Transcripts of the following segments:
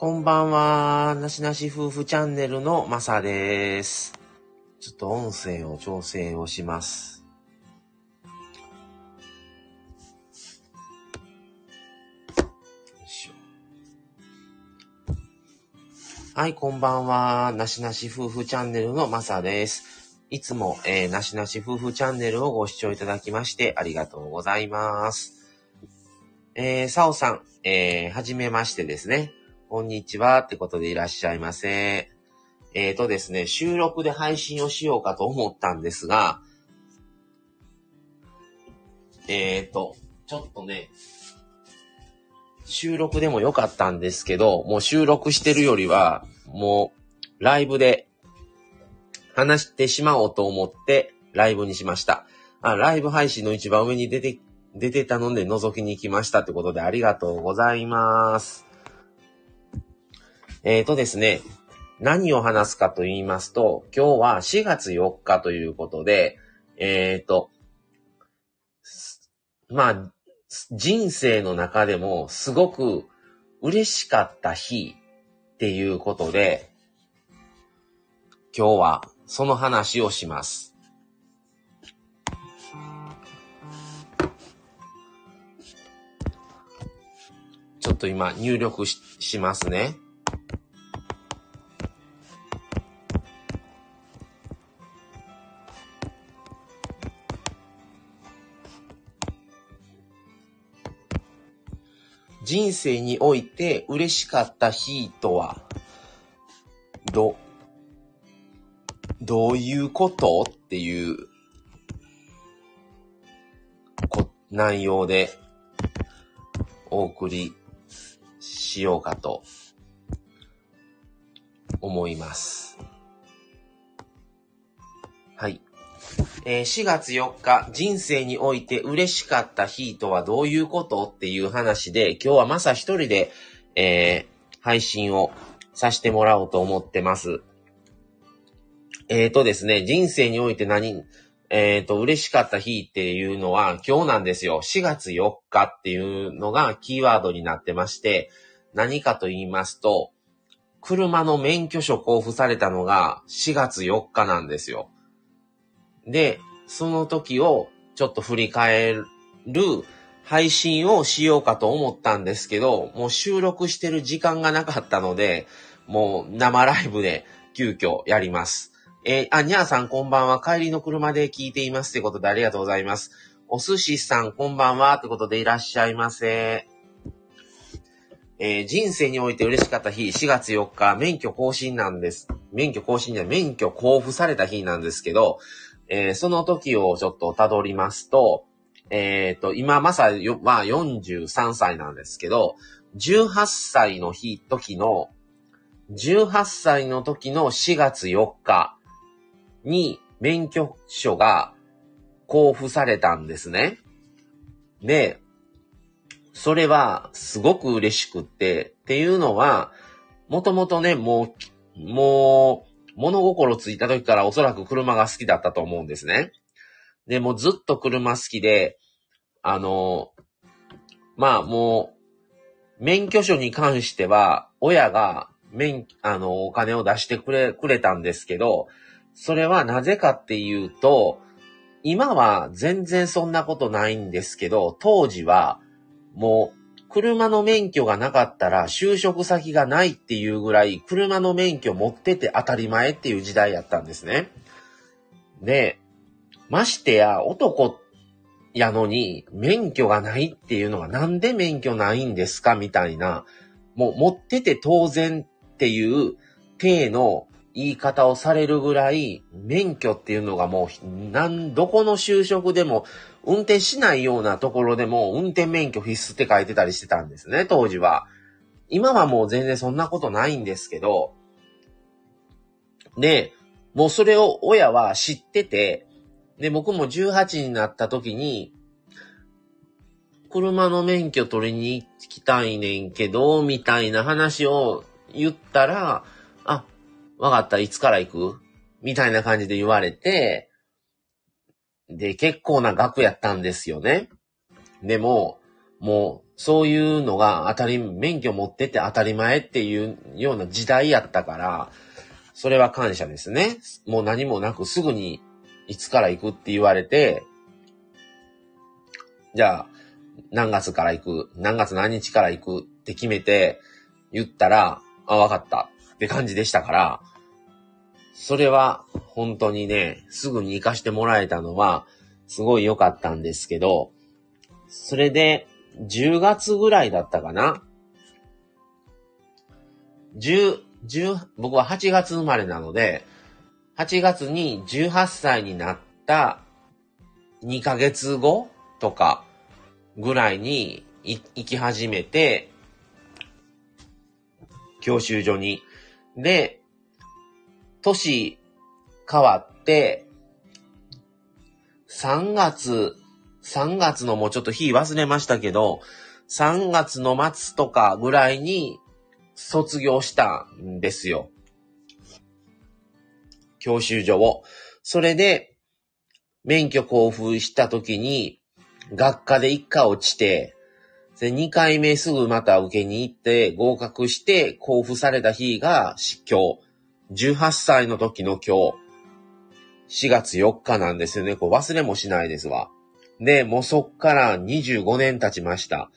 こんばんは。なしなし夫婦チャンネルのまさです。ちょっと音声を調整をします。いはい、こんばんは。なしなし夫婦チャンネルのまさです。いつも、えーなしなし夫婦チャンネルをご視聴いただきましてありがとうございます。えー、さおさん、えー、はじめましてですね。こんにちはってことでいらっしゃいませ。えーとですね、収録で配信をしようかと思ったんですが、えーと、ちょっとね、収録でもよかったんですけど、もう収録してるよりは、もう、ライブで話してしまおうと思って、ライブにしました。あ、ライブ配信の一番上に出て、出てたので覗きに行きましたってことでありがとうございます。えーとですね、何を話すかと言いますと、今日は4月4日ということで、えーと、まあ、人生の中でもすごく嬉しかった日っていうことで、今日はその話をします。ちょっと今入力ししますね。人生において嬉しかった日とは、ど、どういうことっていう、こ、内容でお送りしようかと思います。はい。えー4月4日、人生において嬉しかった日とはどういうことっていう話で、今日はまさ一人で、えー配信をさせてもらおうと思ってます。えーとですね、人生において何、えーと、嬉しかった日っていうのは今日なんですよ。4月4日っていうのがキーワードになってまして、何かと言いますと、車の免許証交付されたのが4月4日なんですよ。で、その時をちょっと振り返る配信をしようかと思ったんですけど、もう収録してる時間がなかったので、もう生ライブで急遽やります。えーあ、にゃーさんこんばんは。帰りの車で聞いていますってことでありがとうございます。お寿司さんこんばんはってことでいらっしゃいませ。えー人生において嬉しかった日、4月4日、免許更新なんです。免許更新じゃ、免許交付された日なんですけど、えーその時をちょっと辿りますと、えっ、と、今まさよは43歳なんですけど、18歳の日、時の、18歳の時の4月4日に免許証が交付されたんですね。で、それはすごく嬉しくって、っていうのは、もともとね、もう、もう、物心ついた時からおそらく車が好きだったと思うんですね。で、もずっと車好きで、あの、まあもう、免許証に関しては、親が、免、あの、お金を出してくれ、くれたんですけど、それはなぜかっていうと、今は全然そんなことないんですけど、当時は、もう、車の免許がなかったら就職先がないっていうぐらい、車の免許持ってて当たり前っていう時代やったんですね。で、ましてや男やのに免許がないっていうのはなんで免許ないんですかみたいな、もう持ってて当然っていう体の言い方をされるぐらい、免許っていうのがもう、なん、どこの就職でも、運転しないようなところでも、運転免許必須って書いてたりしてたんですね、当時は。今はもう全然そんなことないんですけど、で、もうそれを親は知ってて、で、僕も18になった時に、車の免許取りに行きたいねんけど、みたいな話を言ったら、あ、わかった、いつから行く？みたいな感じで言われて、で、結構な額やったんですよね。でも、もう、そういうのが当たり、免許持ってて当たり前っていうような時代やったから、それは感謝ですね。もう何もなくすぐにいつから行くって言われて、じゃあ、何月から行く、何月何日から行く？って決めて言ったら、あ、わかったって感じでしたから、それは本当にね、すぐに行かしてもらえたのは、すごい良かったんですけど、それで、10月ぐらいだったかな ?10、10、僕は8月生まれなので、8月に18歳になった2ヶ月後とかぐらいに行き始めて、教習所に。で、年変わって、3月、3月のもうちょっと日忘れましたけど、3月の末とかぐらいに卒業したんですよ。教習所を。それで、免許交付した時に、学科で1回落ちて、で、2回目すぐまた受けに行って合格して交付された日が今日、18歳の時の今日、4月4日なんですよね。こう忘れもしないですわ。で、もうそっから25年経ちました。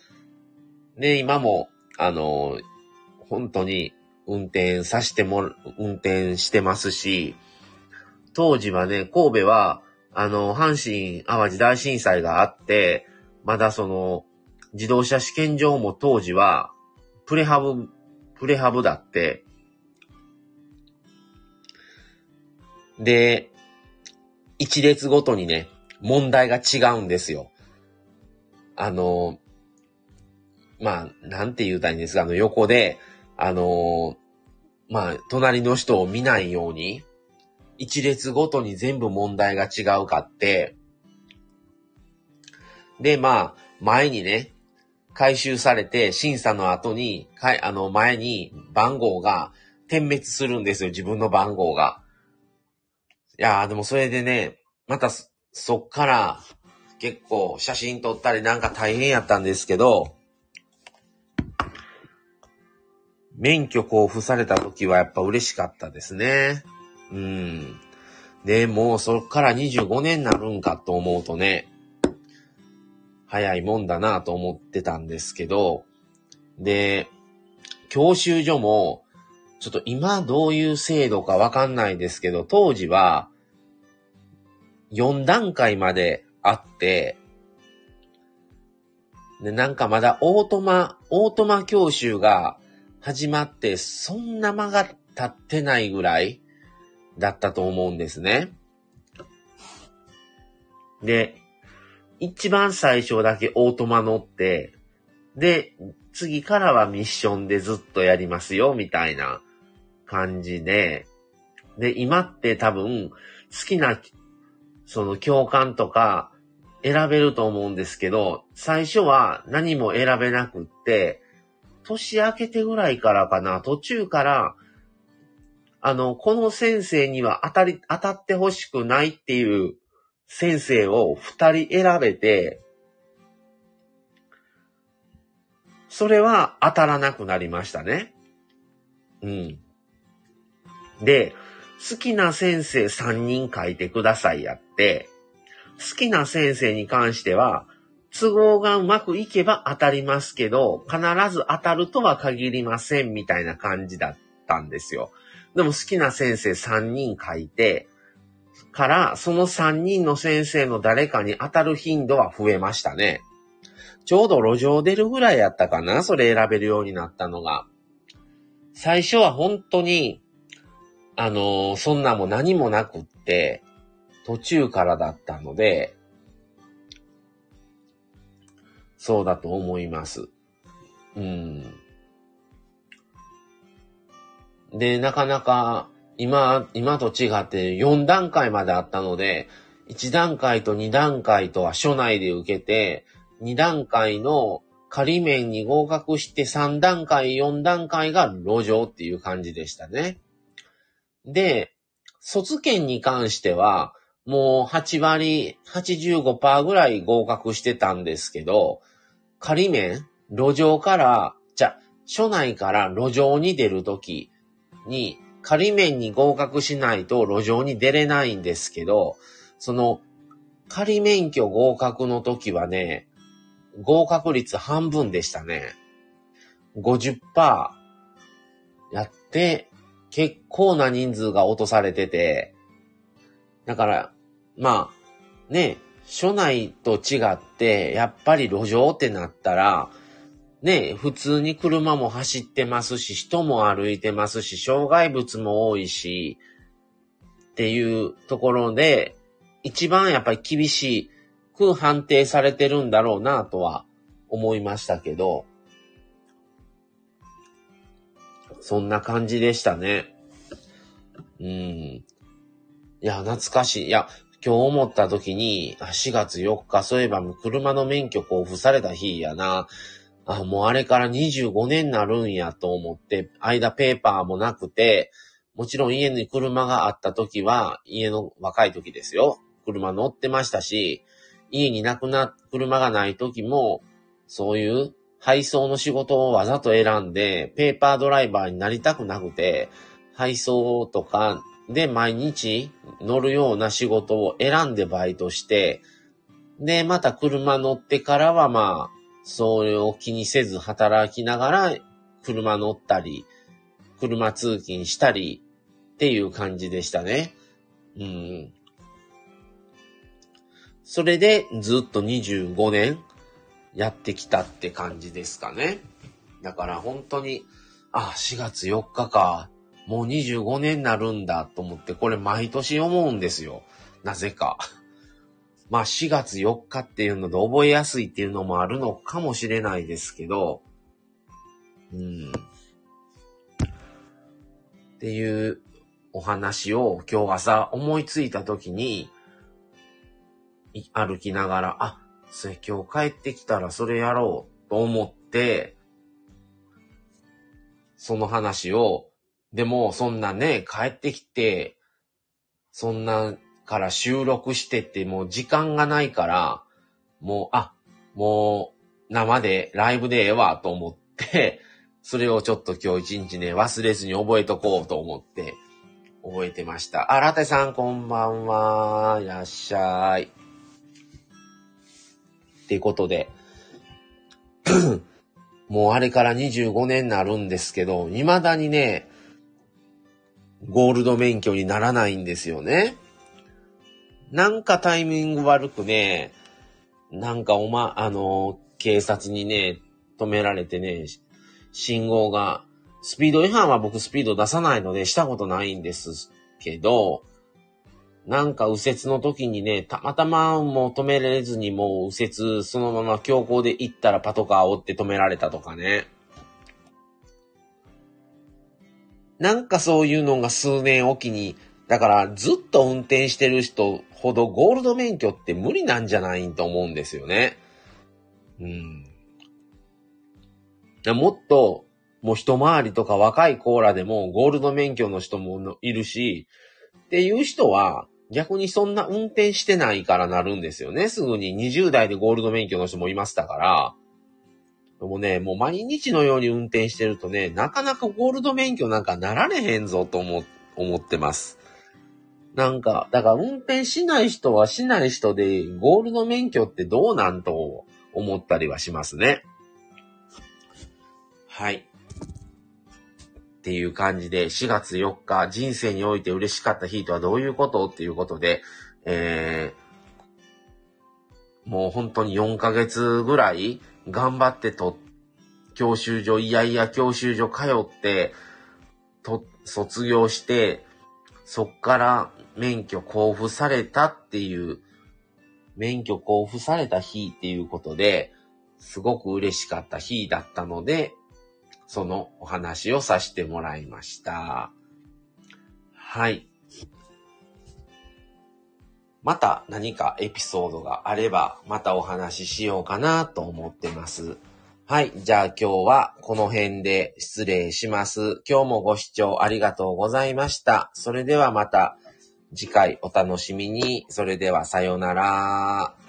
で、今も、あの、本当に運転さしても、運転してますし、当時はね、神戸は、あの、阪神淡路大震災があって、まだその、自動車試験場も当時は、プレハブ、プレハブだって、で、一列ごとにね、問題が違うんですよ。あの、まあ、なんて言うたらいいんですか、あの横で、あの、まあ、隣の人を見ないように、一列ごとに全部問題が違うかって、で、まあ、前にね、回収されて、審査の後に、かい、あの、前に番号が点滅するんですよ、自分の番号が。いやー、でもそれでね、またそっから結構写真撮ったりなんか大変やったんですけど、免許交付された時はやっぱ嬉しかったですね。うん。で、もうそっから25年になるんかと思うとね、早いもんだなと思ってたんですけど、で、教習所も、ちょっと今どういう制度かわかんないですけど、当時は、4段階まであって、で、なんかまだオートマ、オートマ教習が始まって、そんな間が経ってないぐらいだったと思うんですね。で、一番最初だけオートマ乗って、で、次からはミッションでずっとやりますよ、みたいな感じで、で、今って多分、好きな、その共感とか選べると思うんですけど、最初は何も選べなくって、年明けてぐらいからかな、途中から、あの、この先生には当たり、当たってほしくないっていう先生を二人選べて、それは当たらなくなりましたね。うん。で、好きな先生三人書いてくださいやって、好きな先生に関しては、都合がうまくいけば当たりますけど、必ず当たるとは限りませんみたいな感じだったんですよ。でも好きな先生3人書いて、から、その3人の先生の誰かに当たる頻度は増えましたね。ちょうど路上出るぐらいやったかなそれ選べるようになったのが。最初は本当に、あのー、そんなも何もなくって、途中からだったので、そうだと思います。うん。で、なかなか今、今と違って4段階まであったので、1段階と2段階とは所内で受けて、2段階の仮面に合格して3段階、4段階が路上っていう感じでしたね。で、卒検に関しては、もう8割、85%ぐらい合格してたんですけど、仮面、路上から、じゃ、署内から路上に出るときに、仮面に合格しないと路上に出れないんですけど、その、仮免許合格の時はね、合格率半分でしたね。50%やって、結構な人数が落とされてて、だから、まあ、ね、署内と違って、やっぱり路上ってなったら、ね、普通に車も走ってますし、人も歩いてますし、障害物も多いし、っていうところで、一番やっぱり厳しく判定されてるんだろうなとは思いましたけど、そんな感じでしたね。うん。いや、懐かしい。いや、今日思った時に、4月4日、そういえば車の免許交付された日やな。あ、もうあれから25年になるんやと思って、間ペーパーもなくて、もちろん家に車があった時は、家の若い時ですよ。車乗ってましたし、家になくな、車がない時も、そういう配送の仕事をわざと選んで、ペーパードライバーになりたくなくて、配送とかで毎日乗るような仕事を選んでバイトして、で、また車乗ってからはまあ、それを気にせず働きながら車乗ったり、車通勤したりっていう感じでしたね。うん。それでずっと25年やってきたって感じですかね。だから本当に、あ、4月4日か。もう25年になるんだと思って、これ毎年思うんですよ。なぜか。まあ4月4日っていうので覚えやすいっていうのもあるのかもしれないですけど、うん。っていうお話を今日朝思いついた時に、歩きながら、あ、それ今日帰ってきたらそれやろうと思って、その話を、でもそんなね、帰ってきて、そんなから収録してってもう時間がないから、もう、あ、もう生で、ライブでええわと思って、それをちょっと今日一日ね、忘れずに覚えとこうと思って、覚えてました。あ、ラテさんこんばんは。いらっしゃい。っていうことで、もうあれから25年になるんですけど、未だにね、ゴールド免許にならないんですよね。なんかタイミング悪くね、なんかおま、あの、警察にね、止められてね、信号が、スピード違反は僕スピード出さないのでしたことないんですけど、なんか右折の時にね、たまたまもう止めれずにもう右折そのまま強行で行ったらパトカーを追って止められたとかね。なんかそういうのが数年おきに、だからずっと運転してる人ほどゴールド免許って無理なんじゃないと思うんですよね。うん。もっと、もう一回りとか若いコーラでもゴールド免許の人もいるし、っていう人は逆にそんな運転してないからなるんですよね。すぐに20代でゴールド免許の人もいましたから。でもね、もう毎日のように運転してるとね、なかなかゴールド免許なんかなられへんぞと思、思ってます。なんか、だから運転しない人はしない人で、ゴールド免許ってどうなんと思ったりはしますね。はい。っていう感じで、4月4日、人生において嬉しかった日とはどういうこと？っていうことで、えー、もう本当に4ヶ月ぐらい頑張ってと、教習所、いやいや教習所通って、と、卒業して、そっから免許交付されたっていう、免許交付された日っていうことで、すごく嬉しかった日だったので、そのお話をさせてもらいました。はい。また何かエピソードがあれば、またお話ししようかなと思ってます。はい。じゃあ今日はこの辺で失礼します。今日もご視聴ありがとうございました。それではまた次回お楽しみに。それではさようなら。